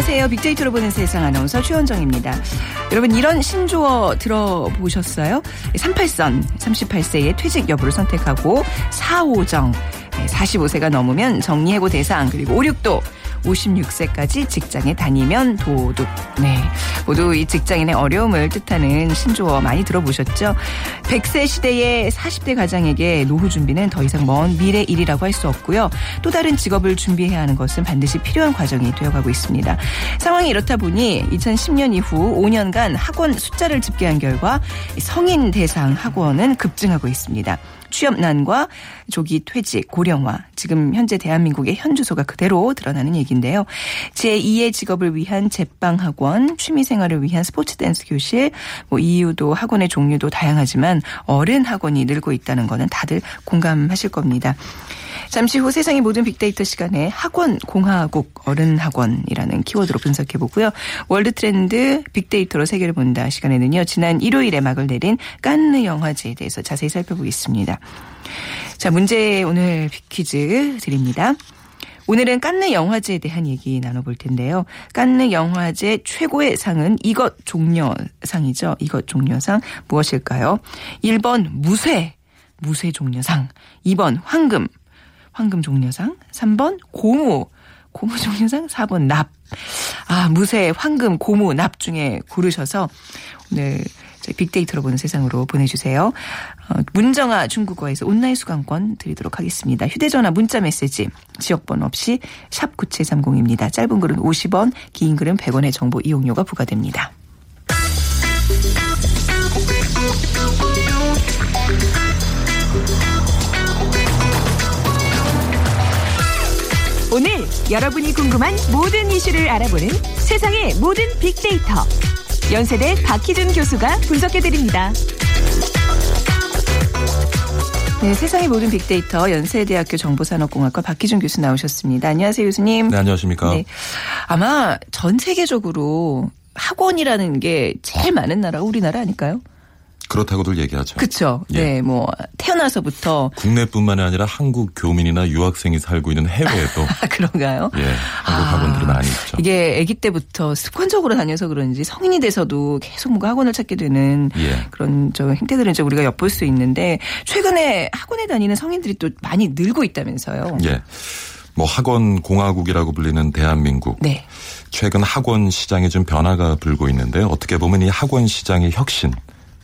안녕하세요. 빅데이터로 보는 세상 아나운서 최원정입니다. 여러분 이런 신조어 들어보셨어요? 38선 38세의 퇴직 여부를 선택하고 4호정 45세가 넘으면 정리해고 대상 그리고 56도 56세까지 직장에 다니면 도둑. 네. 모두 이 직장인의 어려움을 뜻하는 신조어 많이 들어보셨죠? 100세 시대의 40대 가장에게 노후 준비는 더 이상 먼 미래 일이라고 할 수 없고요. 또 다른 직업을 준비해야 하는 것은 반드시 필요한 과정이 되어가고 있습니다. 상황이 이렇다 보니 2010년 이후 5년간 학원 숫자를 집계한 결과 성인 대상 학원은 급증하고 있습니다. 취업난과 조기 퇴직, 고령화, 지금 현재 대한민국의 현주소가 그대로 드러나는 얘기인데요. 제2의 직업을 위한 제빵학원, 취미생활을 위한 스포츠 댄스 교실, 뭐 이유도 학원의 종류도 다양하지만 어른 학원이 늘고 있다는 거는 다들 공감하실 겁니다. 잠시 후 세상의 모든 빅데이터 시간에 학원 공화국 어른 학원이라는 키워드로 분석해 보고요. 월드 트렌드 빅데이터로 세계를 본다 시간에는요. 지난 일요일에 막을 내린 깐느 영화제에 대해서 자세히 살펴보겠습니다. 자, 문제 오늘 퀴즈 드립니다. 오늘은 깐느 영화제에 대한 얘기 나눠볼 텐데요. 깐느 영화제 최고의 상은 이것 종려상이죠. 이것 종려상 무엇일까요? 1번 무쇠, 무쇠 종려상. 2번 황금, 황금 종려상. 3번 고무, 고무 종려상. 4번 납. 아, 무쇠, 황금, 고무, 납 중에 고르셔서 오늘 저희 빅데이터로 보는 세상으로 보내주세요. 어, 문정아 중국어에서 온라인 수강권 드리도록 하겠습니다. 휴대전화 문자 메시지 지역번호 없이 샵 9730입니다. 짧은 글은 50원, 긴 글은 100원의 정보 이용료가 부과됩니다. 오늘 여러분이 궁금한 모든 이슈를 알아보는 세상의 모든 빅데이터. 연세대 박희준 교수가 분석해드립니다. 네, 세상의 모든 빅데이터 연세대학교 정보산업공학과 박희준 교수 나오셨습니다. 안녕하세요, 교수님. 네, 안녕하십니까. 네. 아마 전 세계적으로 학원이라는 게 제일 많은 나라가 우리나라 아닐까요? 그렇다고들 얘기하죠. 그렇죠. 예. 네, 뭐 태어나서부터 국내뿐만이 아니라 한국 교민이나 유학생이 살고 있는 해외에도 아, 그런가요? 예, 한국 아, 학원들이 많이 있죠. 이게 아기 때부터 습관적으로 다녀서 그런지 성인이 돼서도 계속 뭔가 학원을 찾게 되는 예. 그런 저 행태들은 이제 우리가 엿볼 수 있는데 최근에 학원에 다니는 성인들이 또 많이 늘고 있다면서요. 예. 뭐 학원 공화국이라고 불리는 대한민국. 네. 최근 학원 시장에 좀 변화가 불고 있는데요. 어떻게 보면 이 학원 시장의 혁신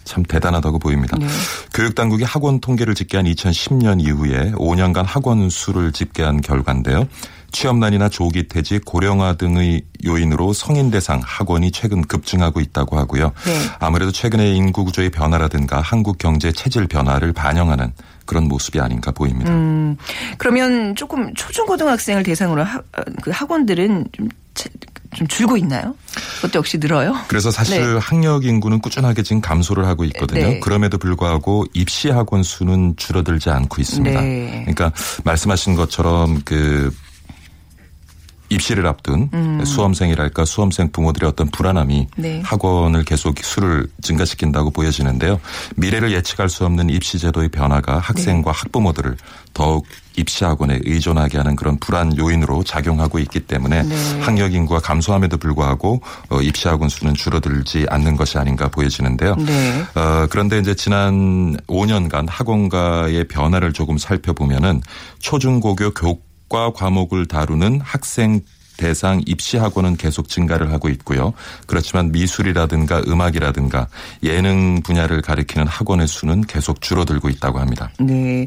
참 대단하다고 보입니다. 네. 교육당국이 학원 통계를 집계한 2010년 이후에 5년간 학원 수를 집계한 결과인데요. 취업난이나 조기 퇴직, 고령화 등의 요인으로 성인 대상 학원이 최근 급증하고 있다고 하고요. 네. 아무래도 최근의 인구 구조의 변화라든가 한국 경제 체질 변화를 반영하는 그런 모습이 아닌가 보입니다. 음, 그러면 조금 초중고등학생을 대상으로 하, 그 학원들은 좀, 차- 좀 줄고 있나요? 그것도 역시 늘어요? 그래서 사실 네. 학력 인구는 꾸준하게 지금 감소를 하고 있거든요. 네. 그럼에도 불구하고 입시 학원 수는 줄어들지 않고 있습니다. 네. 그러니까 말씀하신 것처럼 그 입시를 앞둔 수험생이랄까 수험생 부모들의 어떤 불안함이 음. 네. 학원을 계속 수를 증가시킨다고 보여지는데요. 미래를 예측할 수 없는 입시 제도의 변화가 학생과 네. 학부모들을 더욱 입시 학원에 의존하게 하는 그런 불안 요인으로 작용하고 있기 때문에 네. 학력 인구가 감소함에도 불구하고 어, 입시 학원 수는 줄어들지 않는 것이 아닌가 보여지는데요. 네. 어, 그런데 이제 지난 5년간 학원가의 변화를 조금 살펴보면은 초중고교 교 과 과목을 다루는 학생 대상 입시 학원은 계속 증가를 하고 있고요. 그렇지만 미술이라든가 음악이라든가 예능 분야를 가리키는 학원의 수는 계속 줄어들고 있다고 합니다. 네.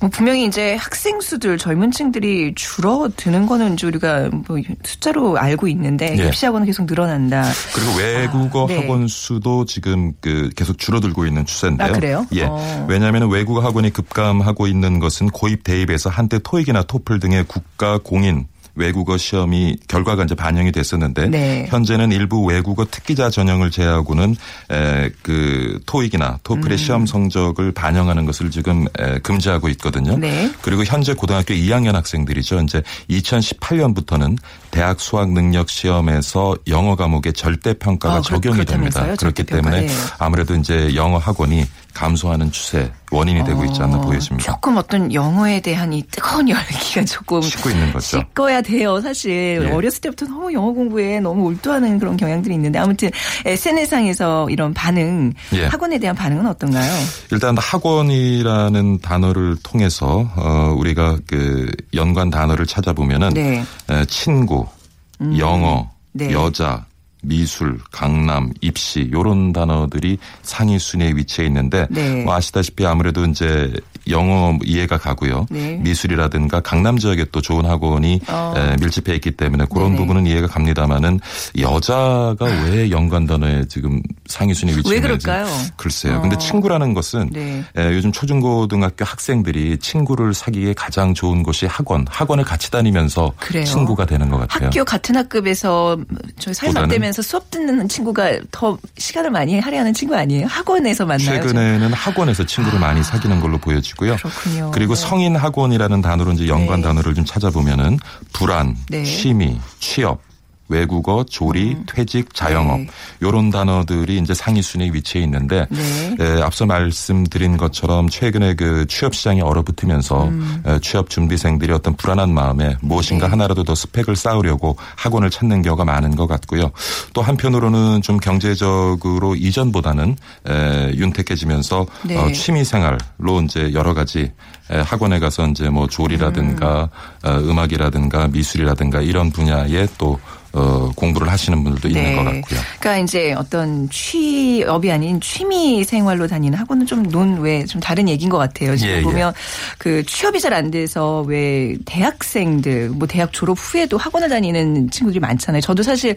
뭐 분명히 이제 학생 수들 젊은 층들이 줄어드는 거는 이제 우리가 뭐 숫자로 알고 있는데 예. 입시 학원은 계속 늘어난다. 그리고 외국어 아, 네. 학원 수도 지금 그 계속 줄어들고 있는 추세인데요. 아, 그래요? 예. 어. 왜냐하면 외국어 학원이 급감하고 있는 것은 고입 대입에서 한때 토익이나 토플 등의 국가 공인 외국어 시험이 결과가 이제 반영이 됐었는데 네. 현재는 일부 외국어 특기자 전형을 제외하고는 에, 그 토익이나 토플의 음. 시험 성적을 반영하는 것을 지금 에, 금지하고 있거든요. 네. 그리고 현재 고등학교 2학년 학생들이죠. 이제 2018년부터는 대학 수학 능력 시험에서 영어 과목의 절대 평가가 아, 적용이 됩니다. 그렇기. 때문에 예. 아무래도 이제 영어 학원이 감소하는 추세 원인이 되고 있지 않나 어, 보여집니다. 조금 어떤 영어에 대한 이 뜨거운 열기가 조금 식고 있는 거죠. 식어야 돼요. 사실 예. 어렸을 때부터 너무 영어 공부에 너무 몰두하는 그런 경향들이 있는데 아무튼 SNS상에서 이런 반응 예. 학원에 대한 반응은 어떤가요? 일단 학원이라는 단어를 통해서 어 우리가 그 연관 단어를 찾아보면은 네. 에, 친구, 영어, 네. 여자, 미술, 강남, 입시 요런 단어들이 상위 순위에 위치해 있는데 네. 뭐 아시다시피 아무래도 이제 영어 이해가 가고요. 네. 미술이라든가 강남 지역에 또 좋은 학원이 어. 에, 밀집해 있기 때문에 그런 네네. 부분은 이해가 갑니다만은 여자가 왜 연관 단어에 지금 상위 순위에 위치해 왜 있는지 그럴까요? 글쎄요. 근데 어. 친구라는 것은 네. 에, 요즘 초중고등학교 학생들이 친구를 사기에 가장 좋은 곳이 학원. 학원을 같이 다니면서 그래요. 친구가 되는 것 같아요. 학교 같은 학급에서 저희 사이 보 다는? 맞대면서 수업 듣는 친구가 더 시간을 많이 할애하는 친구 아니에요? 학원에서 만나요? 최근에는 학원에서 친구를 많이 사귀는 걸로 보여지고요. 그렇군요. 그리고 네. 성인 학원이라는 단어로 이제 연관 네. 단어를 좀 찾아보면은 불안, 네. 취미, 취업, 외국어, 조리, 퇴직, 자영업 네. 요런 단어들이 이제 상위 순위에 위치해 있는데 네. 에, 앞서 말씀드린 것처럼 최근에 그 취업 시장이 얼어붙으면서 에, 취업 준비생들이 어떤 불안한 마음에 무엇인가 음. 네. 하나라도 더 스펙을 쌓으려고 학원을 찾는 경우가 많은 것 같고요. 또 한편으로는 좀 경제적으로 이전보다는 에, 윤택해지면서 네. 어, 취미 생활로 이제 여러 가지 에, 학원에 가서 이제 뭐 조리라든가 어, 음악이라든가 미술이라든가 이런 분야에 또 어, 공부를 하시는 분들도 있는 것 같고요. 그러니까 이제 어떤 취업이 아닌 취미 생활로 다니는 학원은 좀 논 외 좀 다른 얘기인 것 같아요. 지금 예, 예. 보면 그 취업이 잘 안 돼서 왜 대학생들 뭐 대학 졸업 후에도 학원을 다니는 친구들이 많잖아요. 저도 사실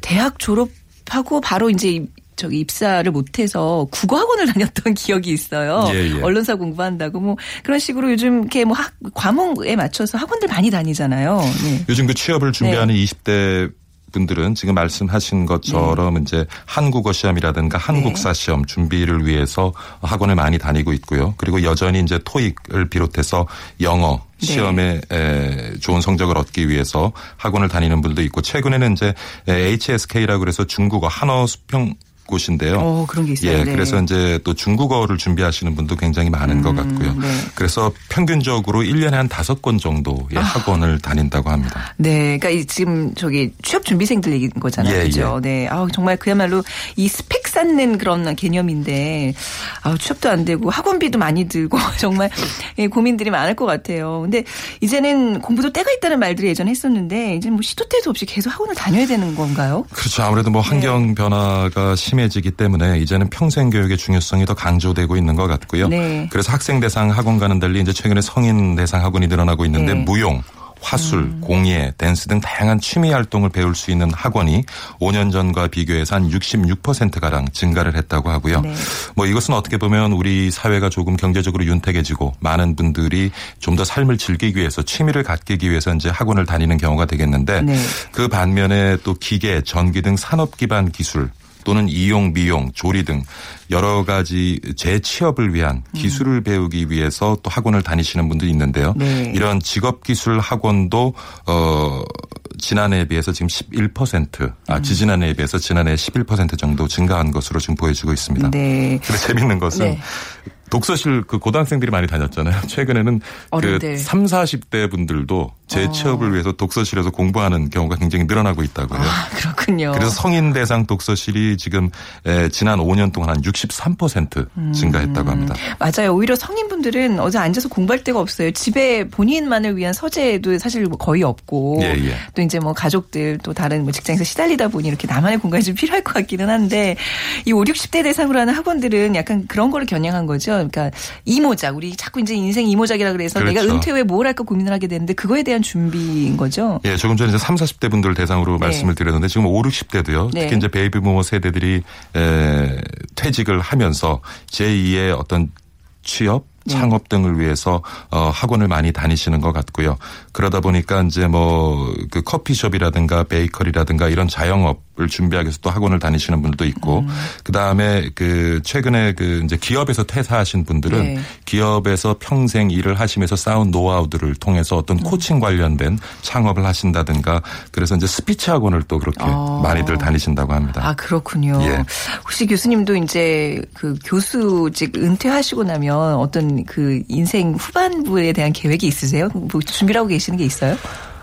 대학 졸업 하고 바로 이제 저기 입사를 못해서 국어 학원을 다녔던 기억이 있어요. 예, 예. 언론사 공부한다고 뭐 그런 식으로 요즘 이렇게 뭐 학, 과목에 맞춰서 학원들 많이 다니잖아요. 네. 요즘 그 취업을 준비하는 20대 분들은 지금 말씀하신 것처럼 이제 한국어 시험이라든가 한국사 시험 준비를 위해서 학원을 많이 다니고 있고요. 그리고 여전히 이제 토익을 비롯해서 영어 네. 시험에 에, 좋은 성적을 얻기 위해서 학원을 다니는 분들도 있고 최근에는 이제 HSK라고 그래서 중국어 한어 수평 곳인데요. 어, 그런 게 있어요. 예, 네. 그래서 이제 또 중국어를 준비하시는 분도 굉장히 많은 것 같고요. 네. 그래서 평균적으로 1년에 한 다섯 건 정도의 아. 학원을 다닌다고 합니다. 네, 그러니까 이 지금 저기 취업 준비생들 얘기인 거잖아요, 예, 그죠? 네, 아 정말 그야말로 이 스펙 쌓는 그런 개념인데, 아 취업도 안 되고 학원비도 많이 들고 정말 예, 고민들이 많을 것 같아요. 근데 이제는 공부도 때가 있다는 말들이 예전에 했었는데, 이제 뭐 시도 때도 없이 계속 학원을 다녀야 되는 건가요? 그렇죠. 아무래도 뭐 환경 변화가 심해 지기 때문에 이제는 평생 교육의 중요성이 더 강조되고 있는 것 같고요. 네. 그래서 학생 대상 학원과는 달리 이제 최근에 성인 대상 학원이 늘어나고 있는데 네. 음. 무용 화술, 공예, 댄스 등 다양한 취미 활동을 배울 수 있는 학원이 5년 전과 비교해서 한 66%가량 증가를 했다고 하고요. 네. 뭐 이것은 어떻게 보면 우리 사회가 조금 경제적으로 윤택해지고 많은 분들이 좀 더 삶을 즐기기 위해서 취미를 갖기 위해서 이제 학원을 다니는 경우가 되겠는데 네. 그 반면에 또 기계, 전기 등 산업 기반 기술 또는 이용, 미용, 조리 등 여러 가지 재취업을 위한 음. 기술을 배우기 위해서 또 학원을 다니시는 분들이 있는데요. 네. 이런 직업기술 학원도 어 지난해에 비해서 지금 11%, 아 음. 지지난해에 비해서 지난해 11% 정도 증가한 것으로 지금 보여지고 있습니다. 네. 근데 재밌는 것은 네. 독서실 그 고등학생들이 많이 다녔잖아요. 최근에는 어른들. 그 3, 40대 분들도 재취업을 위해서 독서실에서 공부하는 경우가 굉장히 늘어나고 있다고요. 아 그렇군요. 그래서 성인 대상 독서실이 지금 에, 지난 5년 동안 한 63% 증가했다고 합니다. 맞아요. 오히려 성인분들 사람들은 어제 앉아서 공부할 데가 없어요. 집에 본인만을 위한 서재도 사실 뭐 거의 없고 예, 예. 또 이제 뭐 가족들 또 다른 뭐 직장에서 시달리다 보니 이렇게 나만의 공간이 좀 필요할 것 같기는 한데 이 5, 60대 대상으로 하는 학원들은 약간 그런 거를 겨냥한 거죠. 그러니까 이모작 우리 자꾸 이제 인생 이모작이라 그래서 내가 그렇죠. 은퇴 후에 뭘 할까 고민을 하게 되는데 그거에 대한 준비인 거죠. 예, 조금 전에 이제 3, 40대 분들 대상으로 말씀을 드렸는데 지금 5, 60대도요. 네. 특히 이제 베이비부머 세대들이 에, 퇴직을 하면서 제2의 어떤 취업 네. 창업 등을 위해서 어 학원을 많이 다니시는 것 같고요. 그러다 보니까 이제 뭐 그 커피숍이라든가 베이커리라든가 이런 자영업 을 준비하기 위해서 또 학원을 다니시는 분들도 있고 음. 그다음에 그 최근에 그 이제 기업에서 퇴사하신 분들은 네. 기업에서 평생 일을 하시면서 쌓은 노하우들을 통해서 어떤 음. 코칭 관련된 창업을 하신다든가 그래서 이제 스피치 학원을 또 그렇게 아. 많이들 다니신다고 합니다. 아 그렇군요. 예. 혹시 교수님도 이제 그 교수직 은퇴하시고 나면 어떤 그 인생 후반부에 대한 계획이 있으세요? 뭐 준비를 하고 계시는 게 있어요?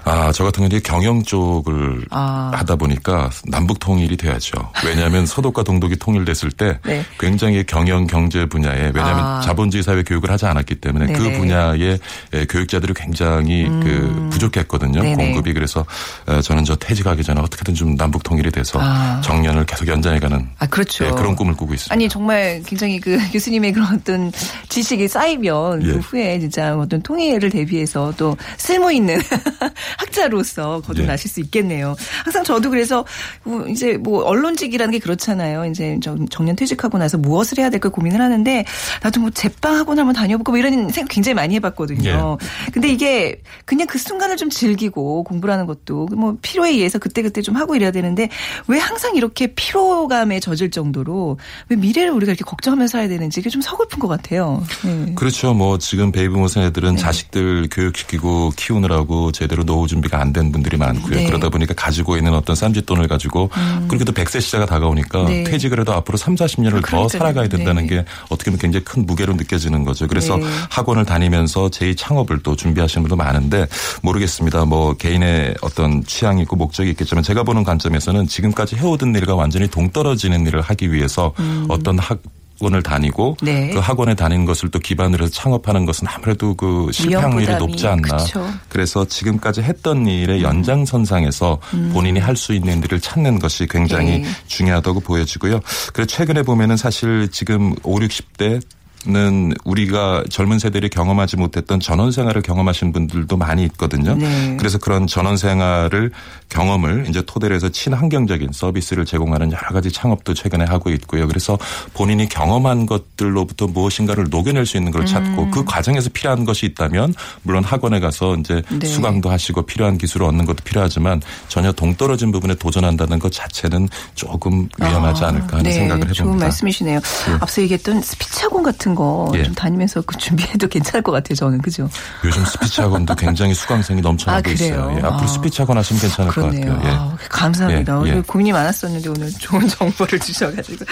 아, 저 같은 경우는 경영 쪽을 아. 하다 보니까 남북 통일이 돼야죠. 왜냐하면 서독과 동독이 통일됐을 때 네. 굉장히 경영 경제 분야에 왜냐하면 아. 자본주의 사회 교육을 하지 않았기 때문에 그 네네. 음. 분야의 에, 교육자들이 굉장히 그 부족했거든요. 네네. 공급이 그래서 에, 저는 저 퇴직하기 전에 어떻게든 좀 남북 통일이 돼서 아. 정년을 계속 연장해가는 아 그렇죠. 예, 그런 꿈을 꾸고 있습니다. 아니 정말 굉장히 그 교수님의 그런 어떤 지식이 쌓이면 예. 그 후에 진짜 어떤 통일을 대비해서 또 쓸모 있는 학자로서 거듭나실 수 있겠네요. 항상 저도 그래서 뭐 이제 뭐 언론직이라는 게 그렇잖아요. 이제 정- 정년 퇴직하고 나서 무엇을 해야 될까 고민을 하는데 나도 뭐 제빵 학원 한번 다녀볼까 뭐 이런 생각 굉장히 많이 해봤거든요. 근데 이게 그냥 그 순간을 좀 즐기고 공부를 하는 것도 뭐 필요에 의해서 그때그때 좀 하고 이래야 되는데 왜 항상 이렇게 피로감에 젖을 정도로 왜 미래를 우리가 이렇게 걱정하면서 살아야 되는지 이게 좀 서글픈 것 같아요. 네. 그렇죠. 뭐 지금 베이비부머 세대들은 자식들 교육시키고 키우느라고 제대로 노후 준비가 안 된 분들이 많고요. 네. 그러다 보니까 가지고 있는 어떤 쌈짓돈을 가지고 그렇게 또 100세 시대가 다가오니까 음. 네. 퇴직을 해도 앞으로 3, 40년을 더 그러니까요. 살아가야 된다는 네. 게 어떻게 보면 굉장히 큰 무게로 느껴지는 거죠. 그래서 네. 학원을 다니면서 제2 창업을 또 준비하시는 분도 많은데 모르겠습니다. 뭐 개인의 어떤 취향이 있고 목적이 있겠지만 제가 보는 관점에서는 지금까지 해오던 일과 완전히 동떨어지는 일을 하기 위해서 어떤 학 학원을 다니고 음. 네. 그 학원에 다니는 것을 또 기반으로 해서 창업하는 것은 아무래도 그 실패 확률이 높지 않나. 그쵸. 그래서 지금까지 했던 일의 연장선상에서 본인이 할 수 있는 일을 찾는 것이 굉장히 음. 네. 중요하다고 보여지고요. 그래서 최근에 보면은 사실 지금 5, 60대 는 우리가 젊은 세대들이 경험하지 못했던 전원 생활을 경험하신 분들도 많이 있거든요. 네. 그래서 그런 전원 생활을 경험을 이제 토대로 해서 친환경적인 서비스를 제공하는 여러 가지 창업도 최근에 하고 있고요. 그래서 본인이 경험한 것들로부터 무엇인가를 녹여낼 수 있는 걸 찾고 그 과정에서 필요한 것이 있다면 물론 학원에 가서 이제 네. 수강도 하시고 필요한 기술을 얻는 것도 필요하지만 전혀 동떨어진 부분에 도전한다는 것 자체는 조금 위험하지 않을까 하는 네, 생각을 해봅니다. 좋은 말씀이시네요. 앞서 얘기했던 스피치 학원 같은 거좀 예. 다니면서 그 준비해도 괜찮을 것 같아요. 저는 그죠? 요즘 스피치 학원도 굉장히 수강생이 넘쳐나고 아? 있어요. 예, 앞으로 아. 스피치 학원 하시면 괜찮을 그렇네요. 것 같아요. 예. 아, 감사합니다. 예, 예. 오늘 고민이 많았었는데 오늘 좋은 정보를 주셔가지고.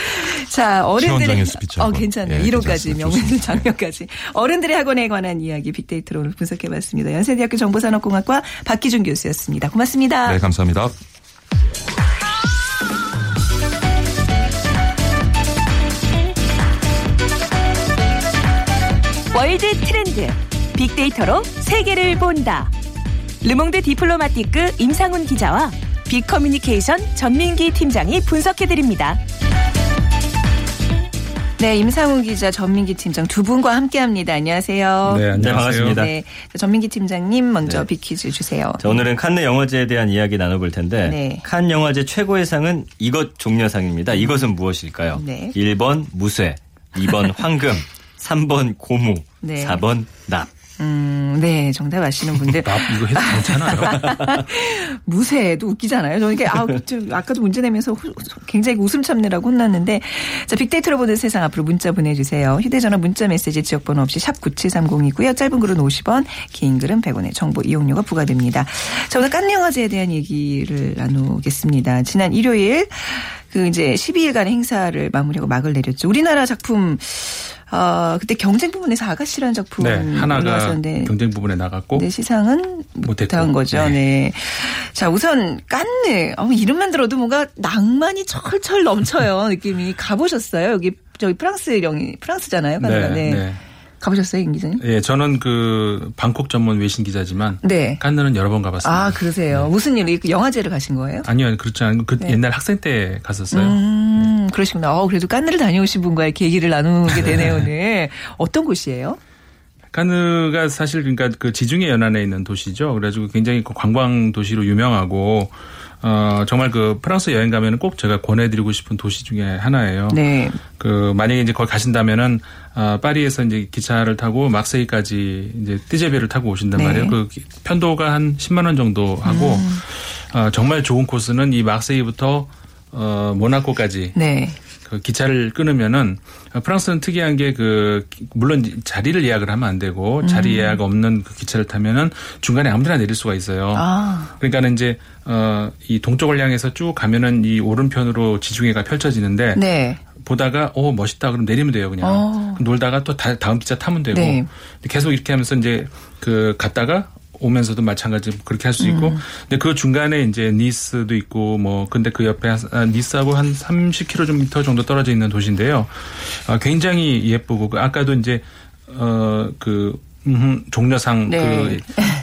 자, 어른들의. 스피치 어, 학원. 괜찮아요. 예, 1호까지, 괜찮습니다. 명문. 장면까지. 어른들의 학원에 관한 이야기 빅데이터로 오늘 분석해봤습니다. 연세대학교 정보산업공학과 박기준 교수였습니다. 고맙습니다. 네, 감사합니다. 월드 트렌드 빅데이터로 세계를 본다. 르몽드 디플로마티크 임상훈 기자와 빅커뮤니케이션 전민기 팀장이 분석해드립니다. 네, 임상훈 기자, 전민기 팀장 두 분과 함께합니다. 안녕하세요. 네, 안녕하세요. 반갑습니다. 네, 자, 전민기 팀장님 먼저 네. 빅퀴즈 주세요. 자, 오늘은 칸 영화제에 대한 이야기 나눠볼 텐데 네. 칸 영화제 최고의 상은 이것 종려상입니다. 이것은 무엇일까요? 네. 1번 무쇠, 2번 황금, 3번 고무, 네. 4번 납. 음, 네, 정답 아시는 분들. 납 이거 해도 괜찮아요. 무쇠도 웃기잖아요. 저는 이게 아, 좀 아까도 문제 내면서 후- 굉장히 웃음 참느라고 혼났는데 자 빅데이터로 보는 세상 앞으로 문자 보내 주세요. 휴대 전화 문자 메시지 지역 번호 없이 샵 9730이고요. 짧은 글은 50원, 긴 글은 100원의 정보 이용료가 부과됩니다. 자 오늘 깐영화제에 대한 얘기를 나누겠습니다. 지난 일요일 그 이제 12일간의 행사를 마무리하고 막을 내렸죠. 우리나라 작품 어, 그때 경쟁 부분에서 아가씨라는 작품 네, 하나가 올라왔었는데 경쟁 부분에 나갔고 네, 시상은. 못한 거죠. 네. 네. 자, 우선 깐느. 어, 이름만 들어도 뭔가 낭만이 철철 넘쳐요. 느낌이 가보셨어요? 여기 저기 프랑스 영이 프랑스잖아요. 깐느가. 네. 가보셨어요, 임 기자님? 예, 저는 그 방콕 전문 외신 기자지만 네. 깐느는 여러 번 가봤습니다. 아, 그러세요. 무슨 일이 그 영화제를 가신 거예요? 아니요, 그렇지 않고 그 네. 옛날 학생 때 갔었어요. 음, 그러시구나. 어, 그래도 깐느를 다녀오신 분과 이렇게 얘기를 나누게 되네요, 오늘. 어떤 곳이에요? 카느가 사실 그러니까 그 지중해 연안에 있는 도시죠. 그래가지고 굉장히 그 관광 도시로 유명하고 어 정말 그 프랑스 여행 가면은 꼭 제가 권해드리고 싶은 도시 중에 하나예요. 네. 그 만약에 이제 거기 가신다면은 아 파리에서 이제 기차를 타고 막세이까지 이제 띠제배를 타고 오신단 네. 말이에요. 그 기- 편도가 한 10만 원 정도 하고 음. 아 정말 좋은 코스는 이 막세이부터 어 모나코까지 네. 그 기차를 끊으면은 프랑스는 특이한 게 그 물론 자리를 예약을 하면 안 되고 자리 예약 없는 그 기차를 타면은 중간에 아무데나 내릴 수가 있어요. 아, 그러니까는 이제 어이 동쪽을 향해서 쭉 가면은 이 오른편으로 지중해가 펼쳐지는데 네. 보다가 오 멋있다 그럼 내리면 돼요 그냥 어. 놀다가 또 다, 다음 기차 타면 되고 네. 계속 이렇게 하면서 이제 그 갔다가 오면서도 마찬가지 그렇게 할 수 있고 음. 근데 그 중간에 이제 니스도 있고 뭐 근데 그 옆에 한- 아, 니스하고 한 30km 정도 떨어져 있는 도시인데요 아, 굉장히 예쁘고 그 아까도 이제 어그 음, 종려상 네. 그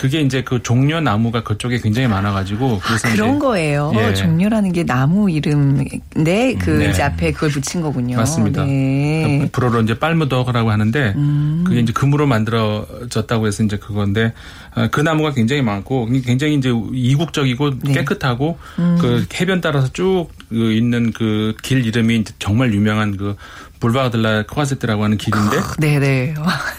그게 이제 그 종려 나무가 그쪽에 굉장히 많아가지고 그래서 그런 이제 거예요. 예. 종려라는 게 나무 이름인데 그 네. 이제 앞에 그걸 붙인 거군요. 맞습니다. 네. 불어로 이제 빨무덕이라고 하는데 음. 그게 이제 금으로 만들어졌다고 해서 이제 그건데 어, 그 나무가 굉장히 많고 굉장히 이제 이국적이고 네. 음. 깨끗하고 그 해변 따라서 쭉그 있는 그 길 이름이 정말 유명한 그 불바드라 코아세트라고 하는 길인데 네네.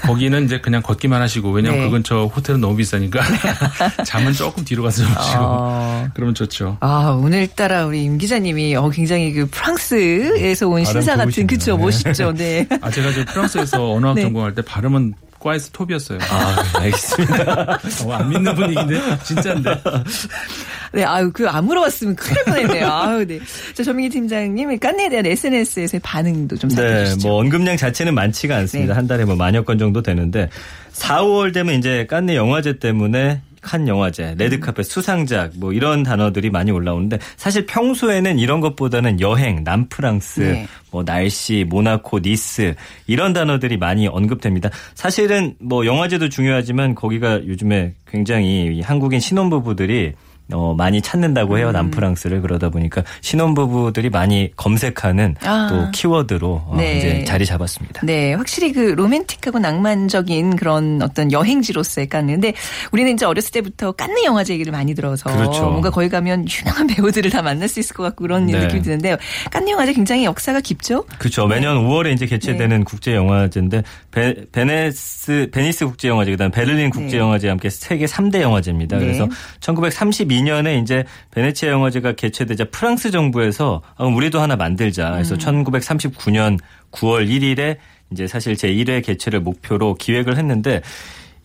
거기는 이제 그냥 걷기만 하시고 왜냐면 네. 그 근처 호텔은 너무 비싸니까 잠은 조금 뒤로 가서 주무시고 어. 그러면 좋죠. 아, 오늘따라 우리 임 기자님이 어, 굉장히 그 프랑스에서 온 신사 같은. 그쵸 네. 멋있죠. 네. 아 제가 저 프랑스에서 언어학 네. 전공할 때 발음은 과에서 톱이었어요. 아, 알겠습니다. 어, 안 믿는 분위기인데 진짜인데. 네, 아유, 그 안 물어봤으면 큰일 날 뻔했네요. 아유, 네. 자, 전민기 팀장님, 깐네에 대한 SNS에서의 반응도 좀 네, 살펴주시죠. 뭐 언급량 자체는 많지가 않습니다. 네. 한 달에 뭐 만여 건 정도 되는데 4, 5월 되면 이제 깐네 영화제 때문에 칸 영화제, 레드카펫 수상작 뭐 이런 단어들이 많이 올라오는데 사실 평소에는 이런 것보다는 여행, 남프랑스, 네. 뭐 날씨, 모나코, 니스 이런 단어들이 많이 언급됩니다. 사실은 뭐 영화제도 중요하지만 거기가 요즘에 굉장히 이 한국인 신혼부부들이 어, 많이 찾는다고 음. 해요, 남프랑스를. 그러다 보니까 신혼부부들이 많이 검색하는 아. 또 키워드로 어, 네. 이제 자리 잡았습니다. 네, 확실히 그 로맨틱하고 낭만적인 그런 어떤 여행지로서의 깐느. 근데 우리는 이제 어렸을 때부터 깐느 영화제 얘기를 많이 들어서 그렇죠. 뭔가 거기 가면 유명한 배우들을 다 만날 수 있을 것 같고 그런 네. 느낌이 드는데요. 깐느 영화제 굉장히 역사가 깊죠? 그렇죠. 매년 5월에 이제 개최되는 국제 영화제인데 베, 베네스 베니스 국제 영화제 그 다음 베를린 국제 영화제 함께 세계 3대 영화제입니다. 네. 그래서 1932 년에 이제 베네치아 영화제가 개최되자 프랑스 정부에서 아, 우리도 하나 만들자. 그래서 1939년 9월 1일에 이제 사실 제 1회 개최를 목표로 기획을 했는데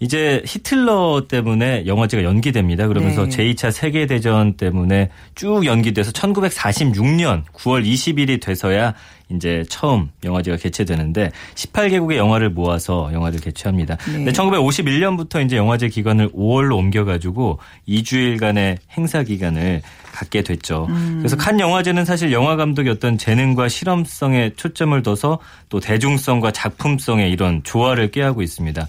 이제 히틀러 때문에 영화제가 연기됩니다. 그러면서 네. 제2차 세계대전 때문에 쭉 연기돼서 1946년 9월 20일이 돼서야 이제 처음 영화제가 개최되는데 18개국의 영화를 모아서 영화를 개최합니다. 네. 근데 1951년부터 이제 영화제 기간을 5월로 옮겨가지고 2주일간의 행사 기간을 갖게 됐죠. 그래서 칸 영화제는 사실 영화 감독의 어떤 재능과 실험성에 초점을 둬서 또 대중성과 작품성의 이런 조화를 꾀하고 있습니다.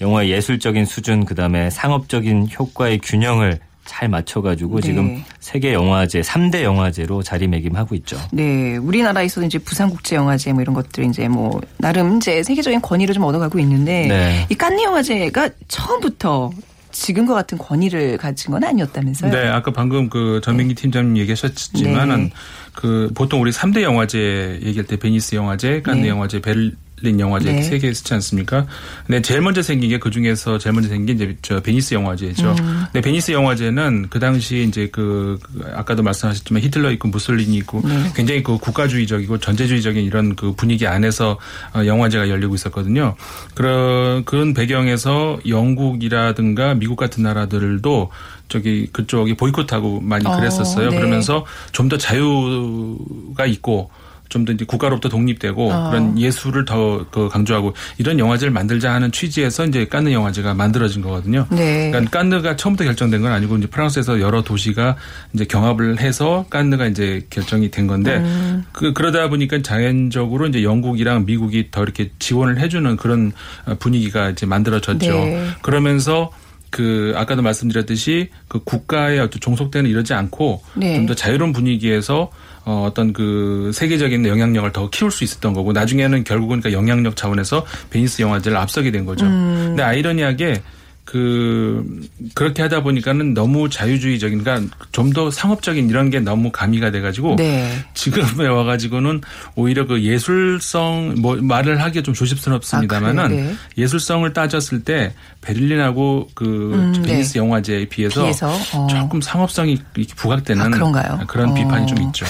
영화의 예술적인 수준 그다음에 상업적인 효과의 균형을 잘 맞춰가지고 네. 지금 세계 영화제 3대 영화제로 자리매김하고 있죠. 네, 우리나라에서도 이제 부산국제영화제 뭐 이런 것들 이제 뭐 나름 이제 세계적인 권위를 좀 얻어가고 있는데 네. 이 깐느 영화제가 처음부터 지금과 같은 권위를 가진 건 아니었다면서요? 네, 아까 방금 그 전민기 팀장님 얘기하셨지만은 네. 그 보통 우리 3대 영화제 얘기할 때 베니스 영화제, 칸느 네. 영화제, 베를린 영화제 네. 세개 있지 않습니까? 근데 제일 먼저 생긴 게 그 중에서 제일 먼저 생긴 게 이제 저 베니스 영화제죠. 음. 근데 베니스 영화제는 그 당시 이제 그, 그 아까도 말씀하셨지만 히틀러 있고 무솔리니 있고 네. 굉장히 그 국가주의적이고 전제주의적인 이런 그 분위기 안에서 어, 영화제가 열리고 있었거든요. 그런 그런 배경에서 영국이라든가 미국 같은 나라들도 저기 그쪽이 보이콧하고 많이 어, 그랬었어요. 네. 그러면서 좀 더 자유가 있고 좀 더 이제 국가로부터 독립되고 어. 그런 예술을 더 그 강조하고 이런 영화제를 만들자 하는 취지에서 이제 깐느 영화제가 만들어진 거거든요. 네. 그러니까 깐느가 처음부터 결정된 건 아니고 이제 프랑스에서 여러 도시가 이제 경합을 해서 깐느가 이제 결정이 된 건데 음. 그 그러다 보니까 자연적으로 이제 영국이랑 미국이 더 이렇게 지원을 해주는 그런 어, 분위기가 이제 만들어졌죠. 네. 그러면서 그 아까도 말씀드렸듯이 그 국가의 어떤 종속되는 이러지 않고 네. 좀더 자유로운 분위기에서 어, 어떤 그 세계적인 영향력을 더 키울 수 있었던 거고 나중에는 결국은 그 영향력 차원에서 베니스 영화제를 앞서게 된 거죠. 음. 근데 아이러니하게 그 그렇게 하다 보니까는 너무 자유주의적인 그러니까 좀 더 상업적인 이런 게 너무 가미가 돼 가지고 네. 지금에 와 가지고는 오히려 그 예술성 뭐 말을 하기가 좀 조심스럽습니다만은 아? 네. 예술성을 따졌을 때 베를린하고 그 음, 베니스 네. 영화제에 비해서, 비해서, 어. 조금 상업성이 부각되는 아, 그런가요? 그런 어. 비판이 좀 있죠.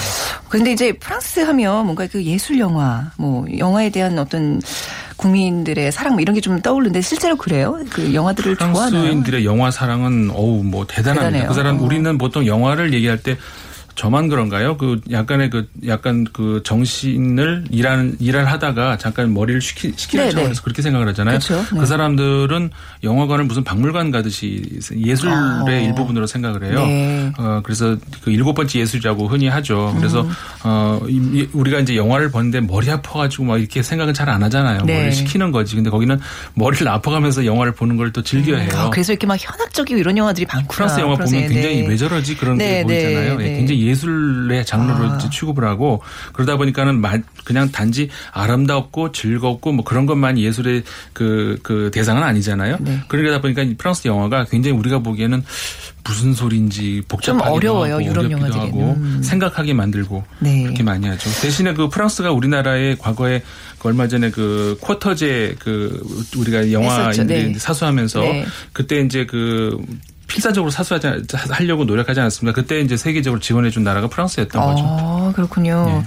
근데 이제 프랑스 하면 뭔가 그 예술 영화, 뭐 영화에 대한 어떤 국민들의 사랑 뭐 이런 게 좀 떠오르는데 실제로 그래요? 그 영화들을 좋아하나요? 프랑스인들의 영화 사랑은 어우 뭐 대단합니다. 대단해요. 그 사람 어. 우리는 보통 영화를 얘기할 때 저만 그런가요? 그 약간의 그 약간 그 정신을 일하는 일을 하다가 잠깐 머리를 식히, 시키는 네네. 차원에서 그렇게 생각을 하잖아요. 그렇죠. 네. 그 사람들은 영화관을 무슨 박물관 가듯이 예술의 어. 일부분으로 생각을 해요. 네. 어 그래서 그 일곱 번째 예술이라고 흔히 하죠. 그래서 음. 어 이- 우리가 이제 영화를 보는데 머리 아파가지고 막 이렇게 생각은 잘 안 하잖아요. 네. 머리를 식히는 거지. 근데 거기는 머리를 아파가면서 영화를 보는 걸 또 즐겨 해요. 아, 그래서 이렇게 막 현학적이고 이런 영화들이 많구나. 프랑스 영화 보면 프랑스에. 굉장히 네. 왜 저러지 그런 네, 게 보이잖아요. 네, 예, 네. 굉장히 예술의 장르로 아. 취급을 하고 그러다 보니까는 마- 그냥 단지 아름답고 즐겁고 뭐 그런 것만 예술의 그, 그 대상은 아니잖아요. 네. 그러다 보니까 이 프랑스 영화가 굉장히 우리가 보기에는 무슨 소리인지 복잡하기도 어려워요, 하고 유럽 영화들이. 하고 음. 생각하게 만들고 네. 그렇게 많이 하죠. 대신에 그 프랑스가 우리나라의 과거에 그 얼마 전에 그 쿼터제 그 우리가. 영화인들이 네. 사수하면서 네. 그때 이제 그 필사적으로 사수하지 않- 하려고 노력하지 않았습니까? 그때 이제 세계적으로 지원해준 나라가 프랑스였던 거죠. 아, 그렇군요. 네.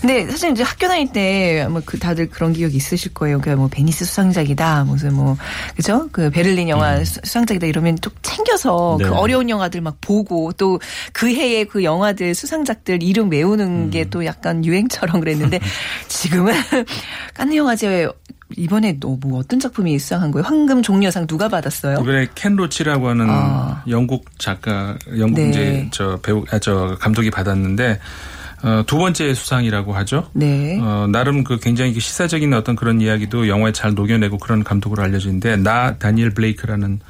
근데 사실 이제 학교 다닐 때 아마 그 다들 그런 기억 있으실 거예요. 그러니까 뭐 베니스 수상작이다, 무슨 뭐 그죠? 그 베를린 영화 음. 수- 수상작이다 이러면 또 챙겨서 네. 그 어려운 영화들 막 보고 또 그 해의 그 영화들 수상작들 이름 외우는 음. 게 또 약간 유행처럼 그랬는데 지금은 깐느 영화제 이번에 너뭐 어떤 작품이 수상한 거예요? 황금 종려상 누가 받았어요? 이번에 켄 로치라고 하는 아. 영국 작가, 영국 네. 이제 저 배우, 아, 저 감독이 받았는데 어, 두 번째 수상이라고 하죠. 네. 어, 나름 그 굉장히 그 시사적인 어떤 그런 이야기도 영화에 잘 녹여내고 그런 감독으로 알려지는데 나 다니엘 블레이크라는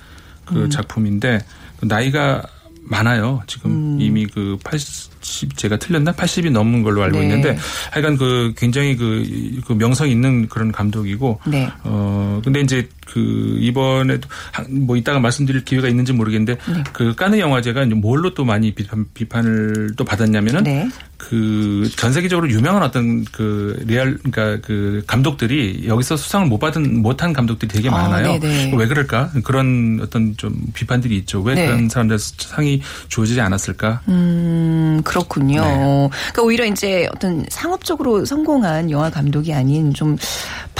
그 음. 작품인데 그 나이가 많아요. 지금 음. 이미 그 80, 제가 틀렸나? 80이 넘는 걸로 알고 네. 있는데 하여간 그 굉장히 그, 그 명성 있는 그런 감독이고 네. 어, 근데 이제 그 이번에도 한- 뭐 이따가 말씀드릴 기회가 있는지 모르겠는데 네. 그 깐느 영화제가 뭘로 또 많이 비판, 비판을 또 받았냐면은 네. 그전 세계적으로 유명한 어떤 그 리얼 그러니까 그 감독들이 여기서 수상을 못 받은 못한 감독들이 되게 아, 많아요. 네네. 왜 그럴까? 그런 어떤 좀 비판들이 있죠. 왜 네. 그런 사람들 상이 주어지지 않았을까? 음, 그렇군요. 네. 그러니까 오히려 이제 어떤 상업적으로 성공한 영화 감독이 아닌 좀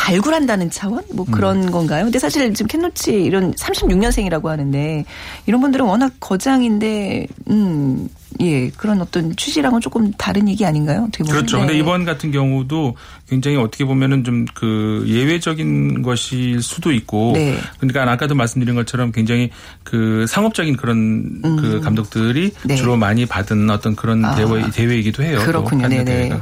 발굴한다는 차원? 뭐 그런 건가요? 근데 사실 지금 켄노치 이런 36년생이라고 하는데 이런 분들은 워낙 거장인데, 음, 예, 그런 어떤 취지랑은 조금 다른 얘기 아닌가요? 어떻게 보면. 그렇죠. 네. 근데 이번 같은 경우도 굉장히 어떻게 보면은 좀 그 예외적인 것일 수도 있고. 네. 그러니까 아까도 말씀드린 것처럼 굉장히 그 상업적인 그런 그 감독들이 음. 네. 주로 많이 받은 어떤 그런 아. 대회, 대회이기도 해요. 또 그렇군요. 네네. 대회가.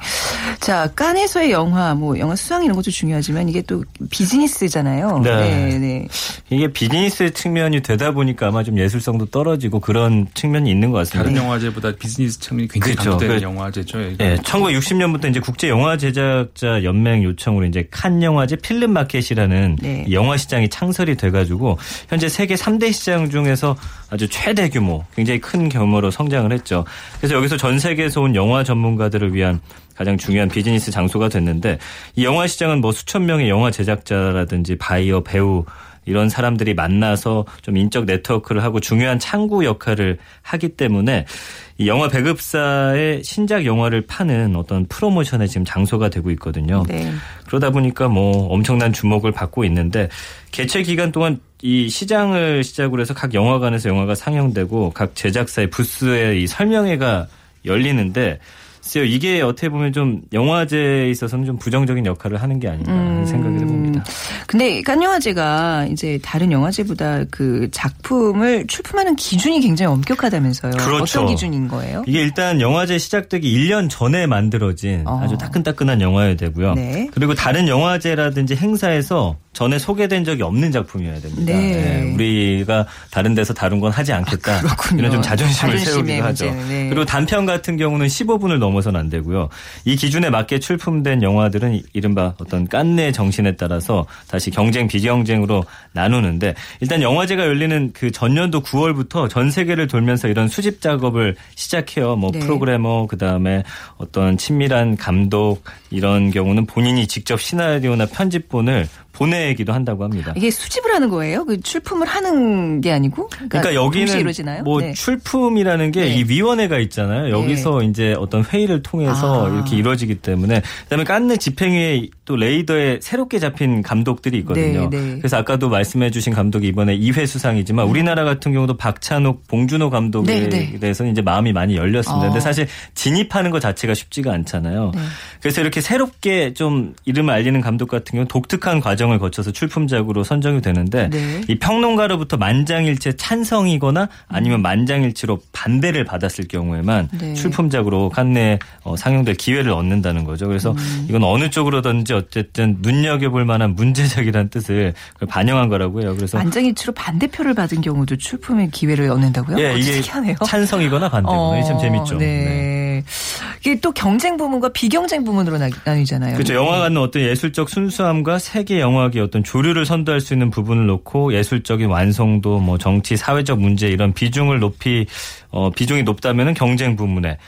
자, 깐에서의 영화, 뭐, 영화 수상 이런 것도 중요하지만 이게 또 비즈니스잖아요. 네. 네, 네. 이게 비즈니스 측면이 되다 보니까 아마 좀 예술성도 떨어지고 그런 측면이 있는 것 같습니다. 다른 영화제보다 비즈니스 측면이 굉장히 그렇죠. 강조되는 그- 영화제죠. 예, 1960년부터 이제 국제 영화 제작자 연맹 요청으로 이제 칸 영화제 필름 마켓이라는 네. 이 영화 시장이 창설이 돼가지고 현재 세계 3대 시장 중에서 아주 최대 규모, 굉장히 큰 규모로 성장을 했죠. 그래서 여기서 전 세계에서 온 영화 전문가들을 위한 가장 중요한 비즈니스 장소가 됐는데 이 영화 시장은 뭐 수천 명의 영화 제작자라든지 바이어, 배우 이런 사람들이 만나서 좀 인적 네트워크를 하고 중요한 창구 역할을 하기 때문에 이 영화 배급사의 신작 영화를 파는 어떤 프로모션의 지금 장소가 되고 있거든요. 네. 그러다 보니까 뭐 엄청난 주목을 받고 있는데 개최 기간 동안 이 시장을 시작으로 해서 각 영화관에서 영화가 상영되고 각 제작사의 부스에 이 설명회가 열리는데 글쎄요, 이게 어떻게 보면 좀 영화제에 있어서는 좀 부정적인 역할을 하는 게 아닌가 하는 생각을 해봅니다. 근데 깐 영화제가 이제 다른 영화제보다 그 작품을 출품하는 기준이 굉장히 엄격하다면서요. 그렇죠. 어떤 기준인 거예요? 이게 일단 영화제 시작되기 1년 전에 만들어진 어. 아주 따끈따끈한 영화여야 되고요. 네. 그리고 다른 영화제라든지 행사에서 전에 소개된 적이 없는 작품이어야 됩니다. 네. 아, 우리가 다른 데서 다른 건 하지 않겠다. 그렇군요. 이런 좀 자존심을 세우기도 하죠. 네. 그리고 단편 같은 경우는 15분을 넘어서는 안 되고요. 이 기준에 맞게 출품된 영화들은 이- 이른바 어떤 깐네 정신에 따라서 다시 경쟁 비경쟁으로 나누는데 일단 영화제가 열리는 그 전년도 9월부터 전 세계를 돌면서 이런 수집 작업을 시작해요. 뭐 네. 프로그래머 그다음에 어떤 친밀한 감독 이런 경우는 본인이 직접 시나리오나 편집본을 보내기도 한다고 합니다. 이게 수집을 하는 거예요? 그 출품을 하는 게 아니고? 그러니까 동시에 여기는 이루어지나요? 뭐 네. 출품이라는 게 네. 이 위원회가 있잖아요. 여기서 이제 어떤 회의를 통해서 아. 이렇게 이루어지기 때문에 그다음에 깐느 집행위에 또 레이더에 새롭게 잡힌 감독들이 있거든요. 네, 네. 그래서 아까도 말씀해주신 감독이 이번에 2회 수상이지만 우리나라 같은 경우도 박찬욱, 봉준호 감독에 네, 네. 대해서는 이제 마음이 많이 열렸습니다. 어. 근데 사실 진입하는 것 자체가 쉽지가 않잖아요. 그래서 이렇게 새롭게 좀 이름을 알리는 감독 같은 경우는 독특한 과정 을 거쳐서 출품작으로 선정이 되는데 네. 이 평론가로부터 만장일치 찬성이거나 아니면 만장일치로 반대를 받았을 경우에만 네. 출품작으로 칸네 어, 상영될 기회를 얻는다는 거죠. 그래서 음. 이건 어느 쪽으로든지 어쨌든 눈여겨볼 만한 문제작이라는 뜻을 반영한 거라고 해요. 그래서 만장일치로 반대표를 받은 경우도 출품의 기회를 얻는다고요? 예, 어, 이게 특이하네요. 찬성이거나 반대거나 이게 참 재밌죠. 네. 이게 또 경쟁 부문과 비경쟁 부문으로 나- 나뉘잖아요. 그렇죠. 영화관은 어떤 예술적 순수함과 세계 영화 계 어떤 조류를 선도할 수 있는 부분을 놓고 예술적인 완성도, 뭐 정치, 사회적 문제 이런 비중을 높이 어 비중이 높다면은 경쟁 부문에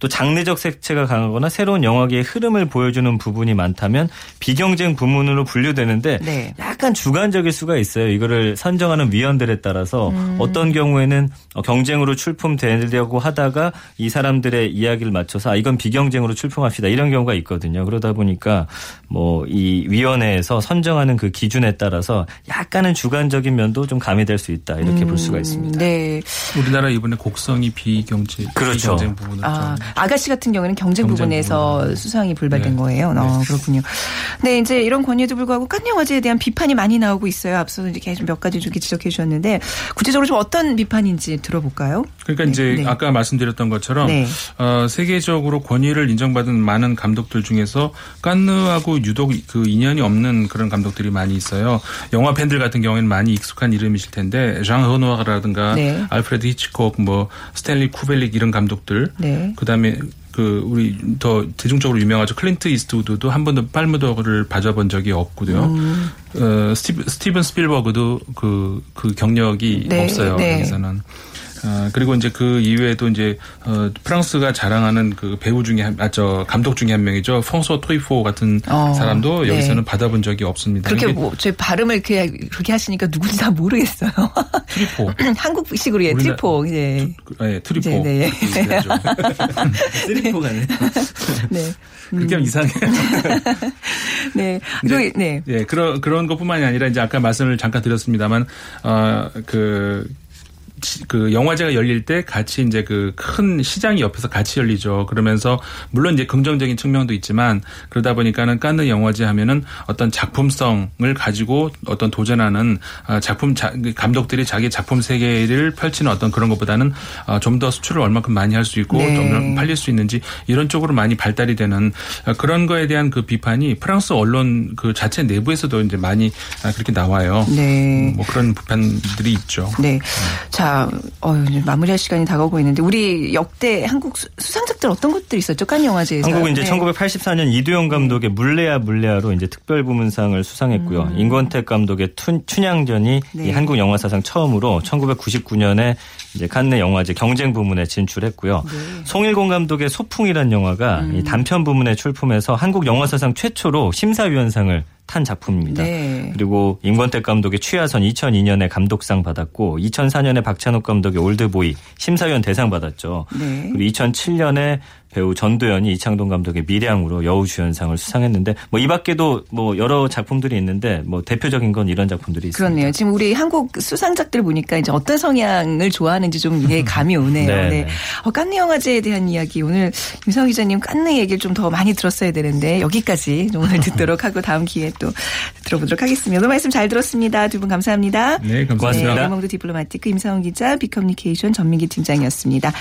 또 장르적 색채가 강하거나 새로운 영화계의 흐름을 보여주는 부분이 많다면 비경쟁 부문으로 분류되는데 네. 약간 주관적일 수가 있어요. 이거를 선정하는 위원들에 따라서 음. 어떤 경우에는 어, 경쟁으로 출품되려고 하다가 이 사람들의 이야기를 맞춰서 아, 이건 비경쟁으로 출품합시다 이런 경우가 있거든요. 그러다 보니까 뭐 이 위원회에서 선정하는 그 기준에 따라서 약간은 주관적인 면도 좀 가미될 수 있다 이렇게 볼 수가 있습니다. 네. 우리나라 이번에 곡성이 비경제 그렇죠. 비경쟁 부분을 아, 좀 아가씨 같은 경우는 경쟁, 경쟁 부분에서 부분으로. 수상이 불발된 네. 거예요. 어, 그렇군요. 네, 이제 이런 권유에도 불구하고 깐 영화제에 대한 비판이 많이 나오고 있어요. 앞서도 이렇게 몇 가지 좀 지적해 주셨는데 구체적으로 좀 어떤 비판인지 들어볼까요? 그러니까 이제 네. 아까 말씀드렸던 것처럼 네. 어, 세계적으로 권위를 인정받은 많은 감독들 중에서 깐느하고 유독 그 인연이 없는 그런 감독들이 많이 있어요. 영화 팬들 같은 경우에는 많이 익숙한 이름이실 텐데 장 르누아르라든가 네. 알프레드 히치콕 뭐 스탠리 큐브릭 이런 감독들 네. 그다음에 그 우리 더 대중적으로 유명하죠 클린트 이스트우드도 한 번도 Palme d'Or를 받아본 적이 없고요. 음. 어, 스티브, 스티븐 스필버그도 그, 그 경력이 네, 없어요. 네. 여기서는. 어, 그리고 이제 그 이외에도 이제 어, 프랑스가 자랑하는 그 배우 중에 한, 아, 저 감독 중에 한 명이죠. 프랑수아 트뤼포 같은 어, 사람도 네. 여기서는 받아본 적이 없습니다. 그렇게 이게 뭐, 제 발음을 이렇게, 그렇게 하시니까 누군지 다 모르겠어요. 트리포. 한국식으로 예, 우리나라- 트리포. 예. 그, 예, 트리포. 네, 네. 그렇게 얘기하죠. 트리포가 네. 네. 그렇게 하면 이상해요. 네. 그, 네. 예, 그런 그런 것뿐만이 아니라 이제 아까 말씀을 잠깐 드렸습니다만 어 그 그 영화제가 열릴 때 같이 이제 그 큰 시장이 옆에서 같이 열리죠. 그러면서 물론 이제 긍정적인 측면도 있지만 그러다 보니까는 깐느 영화제 하면은 어떤 작품성을 가지고 어떤 도전하는 아, 작품 자- 감독들이 자기 작품 세계를 펼치는 어떤 그런 것보다는 아, 좀더 수출을 얼마큼 많이 할 수 있고 네. 좀 팔릴 수 있는지 이런 쪽으로 많이 발달이 되는 아, 그런 거에 대한 그 비판이 프랑스 언론 그 자체 내부에서도 이제 많이 아, 그렇게 나와요. 네. 뭐 그런 비판들이 있죠. 네. 자, 어, 이제 마무리할 시간이 다가오고 있는데 우리 역대 한국 수- 수상작들 어떤 것들이 있었죠? 깐 영화제에서. 한국은 이제 네. 1984년 이두영 감독의 물레야 물레야로 이제 특별부문상을 수상했고요. 임권택 감독의 춘, 춘향전이 음. 네. 이 한국 영화 사상 처음으로 1999년에 이제 칸네 영화제 경쟁 부문에 진출했고요. 네. 송일공 감독의 소풍이란 영화가 음. 이 단편 부문에 출품해서 한국 영화 사상 최초로 심사위원상을 탄 작품입니다. 네. 그리고 임권택 감독의 취하선 2002년에 감독상 받았고 2004년에 박찬욱 감독의 올드보이 심사위원 대상 받았죠. 네. 그리고 2007년에 배우 전도연이 이창동 감독의 밀양으로 여우주연상을 수상했는데 뭐 이 밖에도 뭐 여러 작품들이 있는데 뭐 대표적인 건 이런 작품들이 있습니다. 그렇네요. 지금 우리 한국 수상작들 보니까 이제 어떤 성향을 좋아하는지 좀 이게 감이 오네요. 네, 네. 네. 어, 깐느 영화제에 대한 이야기 오늘 임성 기자님 깐느 얘기를 좀 더 많이 들었어야 되는데 여기까지 좀 오늘 듣도록 하고 다음 기회에 또 들어보도록 하겠습니다. 오늘 말씀 잘 들었습니다. 두 분 감사합니다. 네, 감사합니다. 고맙습니다. 르몽드 디플로마티크 임상훈 기자, 비커뮤니케이션 전민기 팀장이었습니다.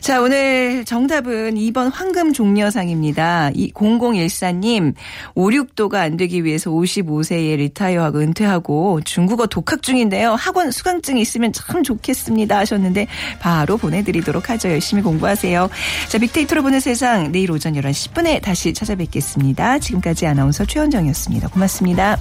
자, 오늘 정답은 2번 황금 종려상입니다. 이 0014님, 5, 6도가 안 되기 위해서 55세에 리타이어하고 은퇴하고 중국어 독학 중인데요. 학원 수강증이 있으면 참 좋겠습니다 하셨는데 바로 보내드리도록 하죠. 열심히 공부하세요. 자, 빅데이터로 보는 세상 내일 오전 11시 10분에 다시 찾아뵙겠습니다. 지금까지 아나운서 최원정이었습니다. 고맙습니다.